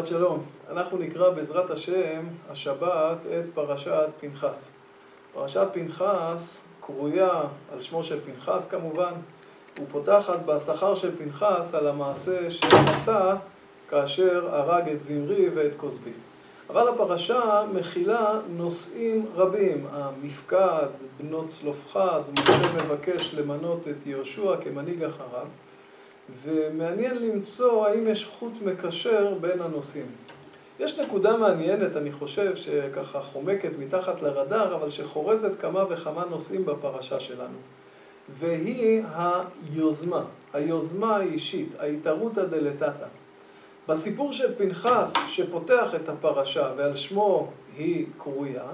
שבת שלום. אנחנו נקרא בעזרת השם השבת את פרשת פנחס. פרשת פנחס קרויה על שמו של פנחס כמובן, ופותחת בשכר של פנחס על המעשה שעשה כאשר הרג את זמרי ואת כוסבי. אבל הפרשה מכילה נושאים רבים, המפקד, בנות צלופחד, משה מבקש למנות את יהושע כמנהיג אחריו, ומעניין למצוא האם יש חוט מקשר בין הנושאים. יש נקודה מעניינת, אני חושב, שככה חומקת מתחת לרדאר, אבל שחורזת כמה וכמה נושאים בפרשה שלנו. והיא היוזמה, היוזמה האישית, ההתערותא דלתתא. בסיפור של פנחס, שפותח את הפרשה ועל שמו היא קרויה,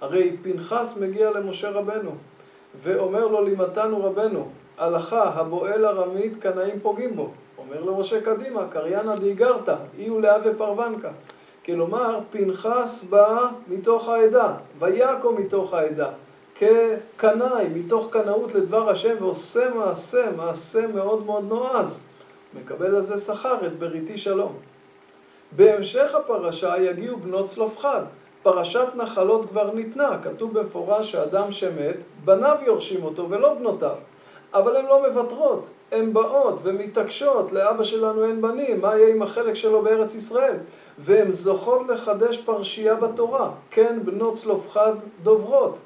הרי פנחס מגיע למשה רבנו ואומר לו לימדתנו רבנו, הלכה הבועל ארמית קנאים פוגעים בו. אומר למשה קדימה, קריינה דיגרתא, אי ולאה ופרוונקה. כלומר, פנחס בא מתוך העדה, ויעקו מתוך העדה, כקנאי, מתוך קנאות לדבר השם, ועושה מעשה, מעשה מאוד מאוד נועז. מקבל על זה שכר את בריתי שלום. בהמשך הפרשה יגיעו בנות צלופחד. פרשת נחלות כבר ניתנה, כתוב במפורש שאדם שמת, בניו יורשים אותו ולא בנותיו. אבל הן לא מוותרות, הן באות ומתעקשות, לאבא שלנו אין בנים, מה יהיה עם החלק שלו בארץ ישראל? והן זוכות לחדש פרשייה בתורה, כן בנות צלופחד דוברות.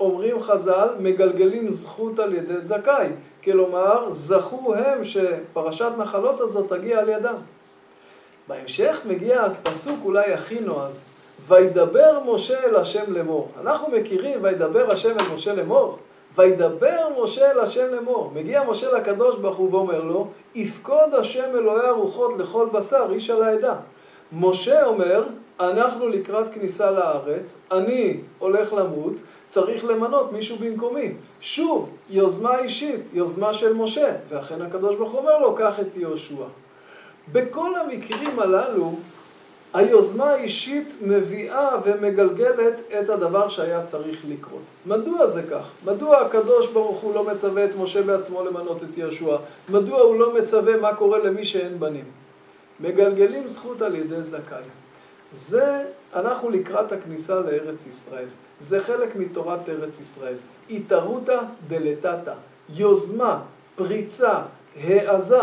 אומרים חז"ל, מגלגלים זכות על ידי זכאי, כלומר, זכו הם שפרשת נחלות הזאת תגיע על ידם. בהמשך מגיע הפסוק אולי הכי נועז, וידבר משה אל השם לאמור. אנחנו מכירים וידבר השם אל משה לאמור? וידבר משה אל השם לאמור. מגיע משה לקדוש ברוך הוא ואומר לו, יפקוד השם אלוהי הרוחות לכל בשר, איש על העדה. משה אומר, אנחנו לקראת כניסה לארץ, אני הולך למות, צריך למנות מישהו במקומי. שוב, יוזמה אישית, יוזמה של משה, ואכן הקדוש ברוך הוא אומר לו, קח את יהושע. בכל המקרים הללו, היוזמה האישית מביאה ומגלגלת את הדבר שהיה צריך לקרות. מדוע זה כך? מדוע הקדוש ברוך הוא לא מצווה את משה בעצמו למנות את יהושע? מדוע הוא לא מצווה מה קורה למי שאין בנים? מגלגלים זכות על ידי זכאי. זה, אנחנו לקראת הכניסה לארץ ישראל. זה חלק מתורת ארץ ישראל. התערותא דלתתא, יוזמה, פריצה, העזה.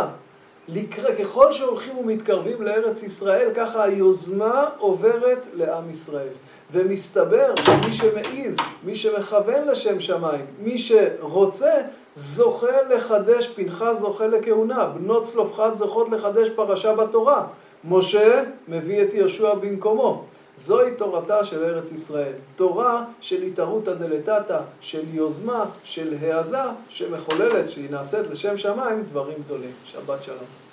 לקרא, ככל שהולכים ומתקרבים לארץ ישראל, ככה היוזמה עוברת לעם ישראל. ומסתבר שמי שמעיז, מי שמכוון לשם שמיים, מי שרוצה, זוכה לחדש, פנחס זוכה לכהונה, בנות צלופחד זוכות לחדש פרשה בתורה. משה מביא את יהושע במקומו. זוהי תורתה של ארץ ישראל. תורה של התערותא דלתתא, של יוזמה, של העזה, שמחוללת, שהיא נעשית לשם שמיים, דברים גדולים. שבת שלום.